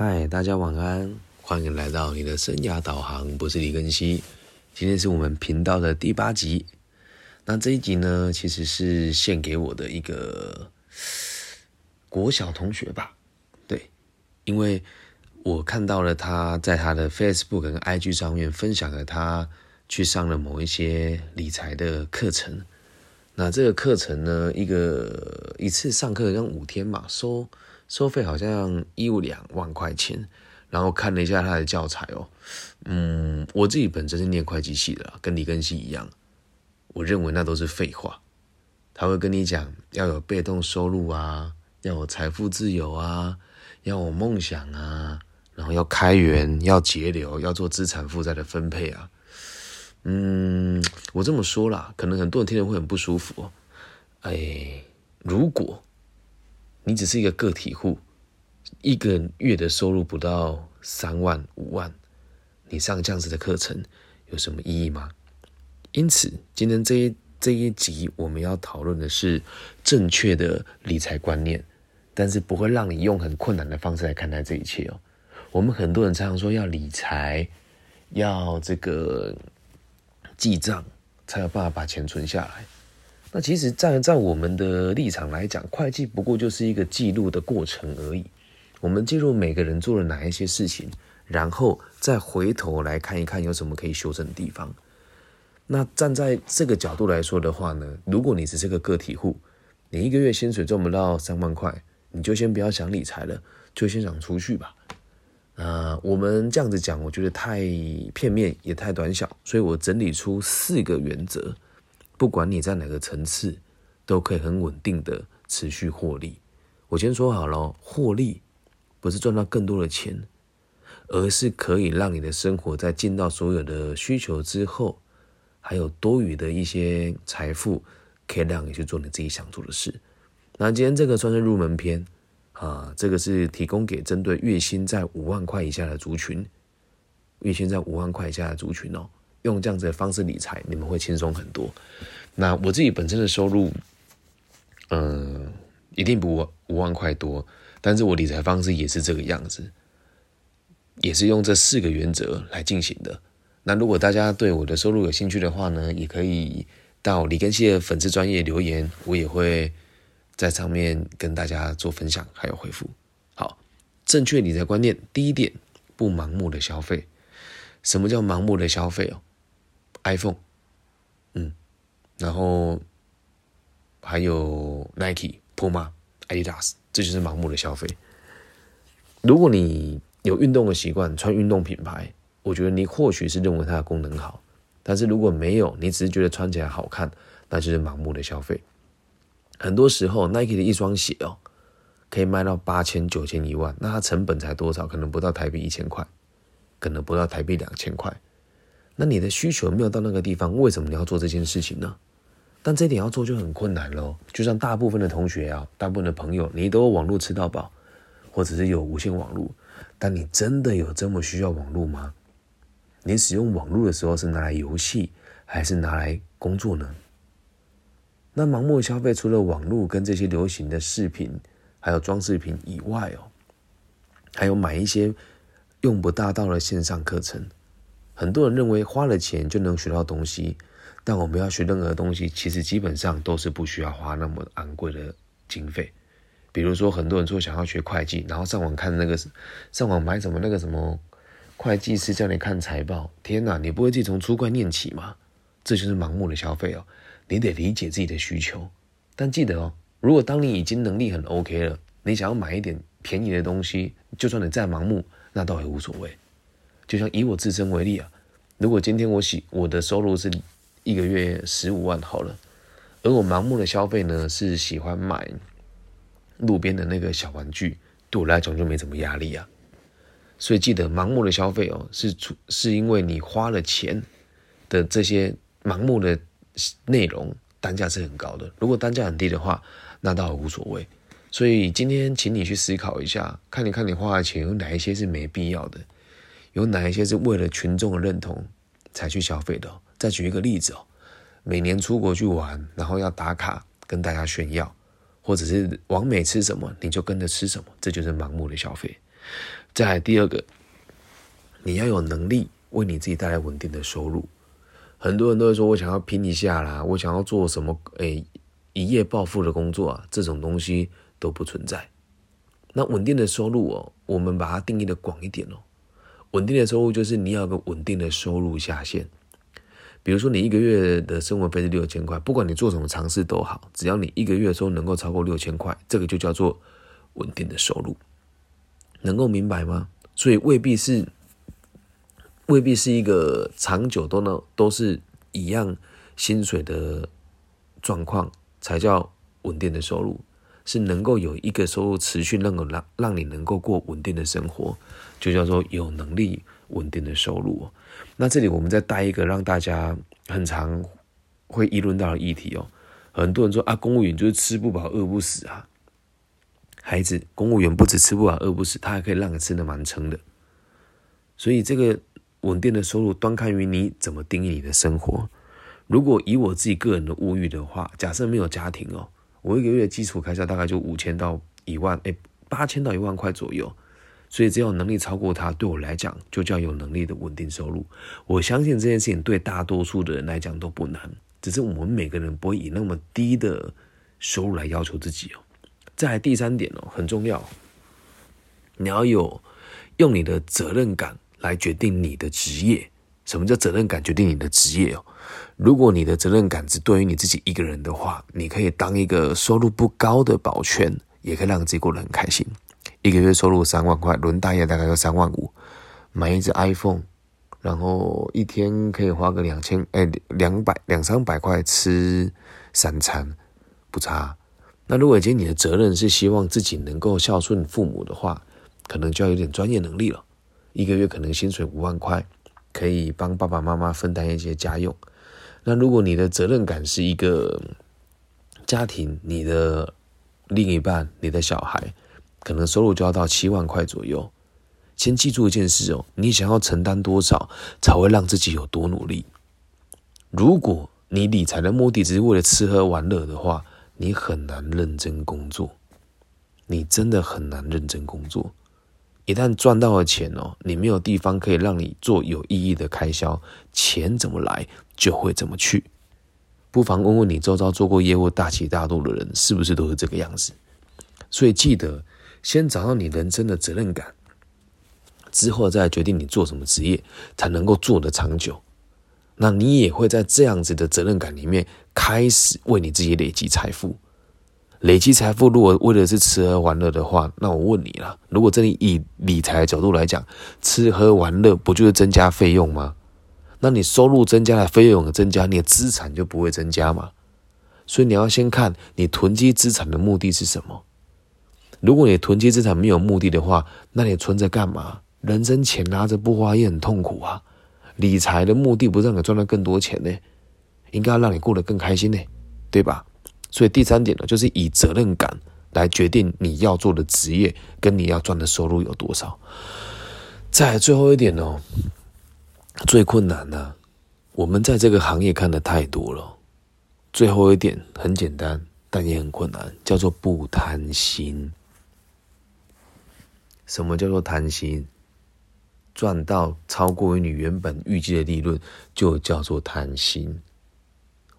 嗨，大家晚安，欢迎来到你的生涯导航，我是李根熙。今天是我们频道的第八集。那这一集呢，其实是献给我的一个国小同学吧。对，因为我看到了他在他的 Facebook 跟 IG 上面分享了他去上了某一些理财的课程。那这个课程呢，一个一次上课像五天嘛，收收费好像一两万块钱。然后看了一下他的教材哦，嗯，我自己本身是念会计系的，跟李根熙一样。我认为那都是废话。他会跟你讲要有被动收入啊，要有财富自由啊，要有梦想啊，然后要开源，要节流，要做资产负债的分配啊。嗯，我这么说啦，可能很多人听了会很不舒服哦。哎，如果你只是一个个体户，一个月的收入不到三万五万，你上这样子的课程有什么意义吗？因此，今天这一这一集我们要讨论的是正确的理财观念，但是不会让你用很困难的方式来看待这一切哦。我们很多人常常说要理财，要这个记账，才有办法把钱存下来。那其实，在在我们的立场来讲，会计不过就是一个记录的过程而已。我们记录每个人做了哪一些事情，然后再回头来看一看有什么可以修正的地方。那站在这个角度来说的话呢，如果你只是个个体户，你一个月薪水赚不到三万块，你就先不要想理财了，就先想储蓄吧。啊，我们这样子讲，我觉得太片面也太短小，所以我整理出四个原则，不管你在哪个层次，都可以很稳定的持续获利。我先说好了，获利不是赚到更多的钱，而是可以让你的生活在尽到所有的需求之后。还有多余的一些财富，可以让你去做你自己想做的事。那今天这个算是入门篇啊，这个是提供给针对月薪在五万块以下的族群，月薪在五万块以下的族群哦，用这样子的方式理财，你们会轻松很多。那我自己本身的收入，嗯，一定不五万块多，但是我理财方式也是这个样子，也是用这四个原则来进行的。那如果大家对我的收入有兴趣的话呢，也可以到李根熙的粉丝专业留言，我也会在上面跟大家做分享还有回复。好，正确理财观念，第一点，不盲目的消费。什么叫盲目的消费哦？iPhone，嗯，然后还有 Nike、Puma、Adidas，这就是盲目的消费。如果你有运动的习惯，穿运动品牌。我觉得你或许是认为它的功能好，但是如果没有，你只是觉得穿起来好看，那就是盲目的消费。很多时候，Nike 的一双鞋哦，可以卖到八千、九千、一万，那它成本才多少？可能不到台币一千块，可能不到台币两千块。那你的需求没有到那个地方，为什么你要做这件事情呢？但这点要做就很困难喽。就像大部分的同学啊，大部分的朋友，你都有网络吃到饱，或者是有无线网络，但你真的有这么需要网络吗？你使用网络的时候是拿来游戏还是拿来工作呢？那盲目消费除了网络跟这些流行的饰品还有装饰品以外哦，还有买一些用不大到的线上课程。很多人认为花了钱就能学到东西，但我们要学任何东西，其实基本上都是不需要花那么昂贵的经费。比如说，很多人说想要学会计，然后上网看那个，上网买什么那个什么。会计师叫你看财报，天哪，你不会自己从初会念起吗？这就是盲目的消费哦。你得理解自己的需求，但记得哦，如果当你已经能力很 OK 了，你想要买一点便宜的东西，就算你再盲目，那倒也无所谓。就像以我自身为例啊，如果今天我喜我的收入是一个月十五万好了，而我盲目的消费呢，是喜欢买路边的那个小玩具，对我来讲就没什么压力啊。所以记得，盲目的消费哦，是出是因为你花了钱的这些盲目的内容，单价是很高的。如果单价很低的话，那倒无所谓。所以今天请你去思考一下，看你看你花的钱有哪一些是没必要的，有哪一些是为了群众的认同才去消费的。再举一个例子哦，每年出国去玩，然后要打卡跟大家炫耀，或者是往美吃什么你就跟着吃什么，这就是盲目的消费。再来第二个，你要有能力为你自己带来稳定的收入。很多人都会说，我想要拼一下啦，我想要做什么？诶，一夜暴富的工作啊，这种东西都不存在。那稳定的收入哦，我们把它定义的广一点哦。稳定的收入就是你要有个稳定的收入下限。比如说，你一个月的生活费是六千块，不管你做什么尝试都好，只要你一个月的时候能够超过六千块，这个就叫做稳定的收入。能够明白吗？所以未必是。未必是一个长久都能都是一样薪水的状况才叫稳定的收入，是能够有一个收入持续能够让让你能够过稳定的生活，就叫做有能力稳定的收入。那这里我们再带一个让大家很常会议论到的议题哦，很多人说啊，公务员就是吃不饱饿不死啊，孩子，公务员不止吃不饱饿不死，他还可以让你吃的蛮撑的，所以这个。稳定的收入端看于你怎么定义你的生活。如果以我自己个人的物欲的话，假设没有家庭哦，我一个月基础开销大概就五千到一万，哎，八千到一万块左右。所以只要能力超过它，对我来讲就叫有能力的稳定收入。我相信这件事情对大多数的人来讲都不难，只是我们每个人不会以那么低的收入来要求自己哦。再第三点哦，很重要，你要有用你的责任感。来决定你的职业，什么叫责任感决定你的职业哦？如果你的责任感只对于你自己一个人的话，你可以当一个收入不高的保全，也可以让自己过得很开心。一个月收入三万块，轮大爷大概要三万五，买一只 iPhone，然后一天可以花个两千哎两百两三百块吃三餐，不差。那如果今天你的责任是希望自己能够孝顺父母的话，可能就要有点专业能力了。一个月可能薪水五万块，可以帮爸爸妈妈分担一些家用。那如果你的责任感是一个家庭，你的另一半、你的小孩，可能收入就要到七万块左右。先记住一件事哦，你想要承担多少，才会让自己有多努力。如果你理财的目的只是为了吃喝玩乐的话，你很难认真工作，你真的很难认真工作。一旦赚到了钱哦，你没有地方可以让你做有意义的开销，钱怎么来就会怎么去。不妨问问你周遭做过业务大起大落的人，是不是都是这个样子？所以记得先找到你人生的责任感，之后再决定你做什么职业才能够做得长久。那你也会在这样子的责任感里面，开始为你自己累积财富。累积财富，如果为的是吃喝玩乐的话，那我问你了：如果这里以理财角度来讲，吃喝玩乐不就是增加费用吗？那你收入增加了，费用增加，你的资产就不会增加嘛？所以你要先看你囤积资产的目的是什么。如果你囤积资产没有目的的话，那你存着干嘛？人生钱拿着不花也很痛苦啊。理财的目的不是让你赚到更多钱呢，应该要让你过得更开心呢，对吧？所以第三点呢，就是以责任感来决定你要做的职业跟你要赚的收入有多少。再最后一点哦，最困难呢，我们在这个行业看的太多了。最后一点很简单，但也很困难，叫做不贪心。什么叫做贪心？赚到超过于你原本预计的利润，就叫做贪心。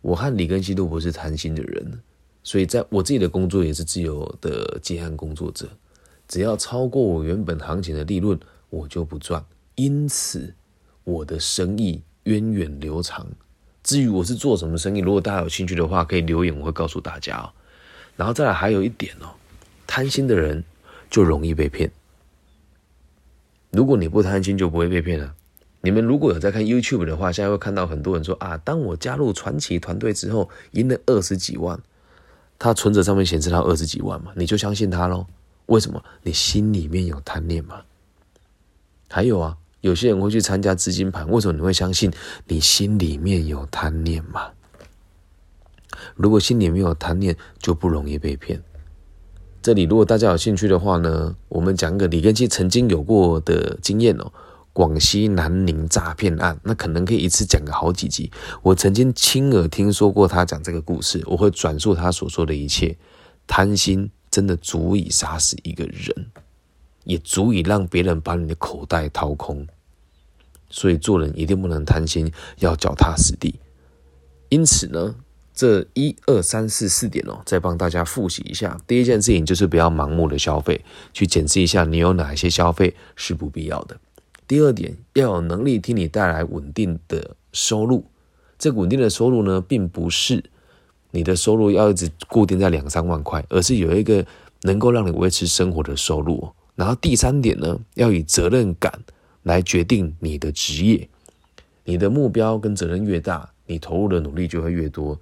我和李根熙都不是贪心的人，所以在我自己的工作也是自由的接案工作者，只要超过我原本行情的利润，我就不赚。因此，我的生意源远流长。至于我是做什么生意，如果大家有兴趣的话，可以留言，我会告诉大家哦。然后再来还有一点哦，贪心的人就容易被骗。如果你不贪心，就不会被骗了。你们如果有在看 YouTube 的话，现在会看到很多人说啊，当我加入传奇团队之后，赢了二十几万，他存折上面显示他二十几万嘛，你就相信他喽？为什么？你心里面有贪念嘛？还有啊，有些人会去参加资金盘，为什么你会相信？你心里面有贪念嘛？如果心里面有贪念，就不容易被骗。这里如果大家有兴趣的话呢，我们讲个李根基曾经有过的经验哦。广西南宁诈骗案，那可能可以一次讲个好几集。我曾经亲耳听说过他讲这个故事，我会转述他所说的一切。贪心真的足以杀死一个人。也足以让别人把你的口袋掏空。所以做人一定不能贪心，要脚踏实地。因此呢，这一二三四四点哦，再帮大家复习一下。第一件事情就是不要盲目的消费，去检视一下你有哪些消费是不必要的。第二点，要有能力替你带来稳定的收入。这稳定的收入呢，并不是你的收入要一直固定在两三万块，而是有一个能够让你维持生活的收入。然后第三点呢，要以责任感。来决定你的职业，你的目标跟责任越大，你投入的努力就会越多，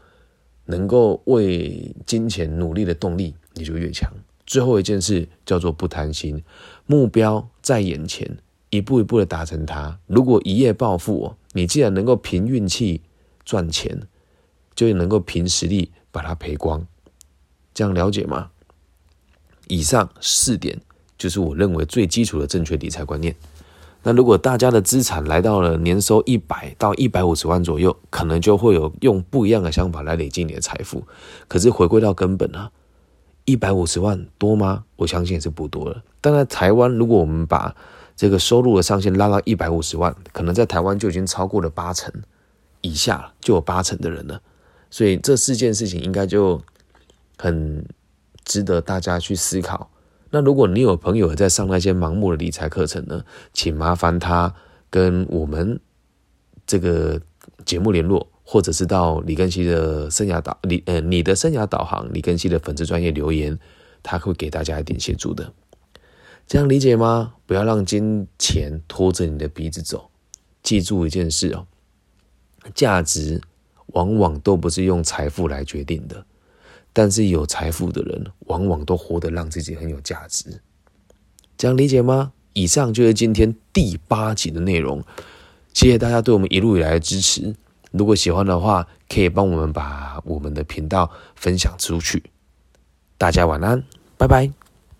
能够为金钱努力的动力你就越强。最后一件事叫做不贪心，目标在眼前，一步一步的达成它。如果一夜暴富，你既然能够凭运气赚钱，就能够凭实力把它赔光。这样了解吗？以上四点就是我认为最基础的正确理财观念。那如果大家的资产来到了年收一百到一百五十万左右，可能就会有用不一样的想法来累积你的财富。可是回归到根本啊，一百五十万多吗？我相信也是不多了。当然，台湾如果我们把这个收入的上限拉到一百五十万，可能在台湾就已经超过了八成以下，就有八成的人了。所以这四件事情应该就很值得大家去思考。那如果你有朋友在上那些盲目的理财课程呢，请麻烦他跟我们这个节目联络，或者是到李根熙的生涯导李呃你的生涯导航李根熙的粉丝专业留言，他会给大家一点协助的。这样理解吗？不要让金钱拖着你的鼻子走。记住一件事哦，价值往往都不是用财富来决定的。但是有财富的人，往往都活得让自己很有价值，这样理解吗？以上就是今天第八集的内容，谢谢大家对我们一路以来的支持。如果喜欢的话，可以帮我们把我们的频道分享出去。大家晚安，拜拜。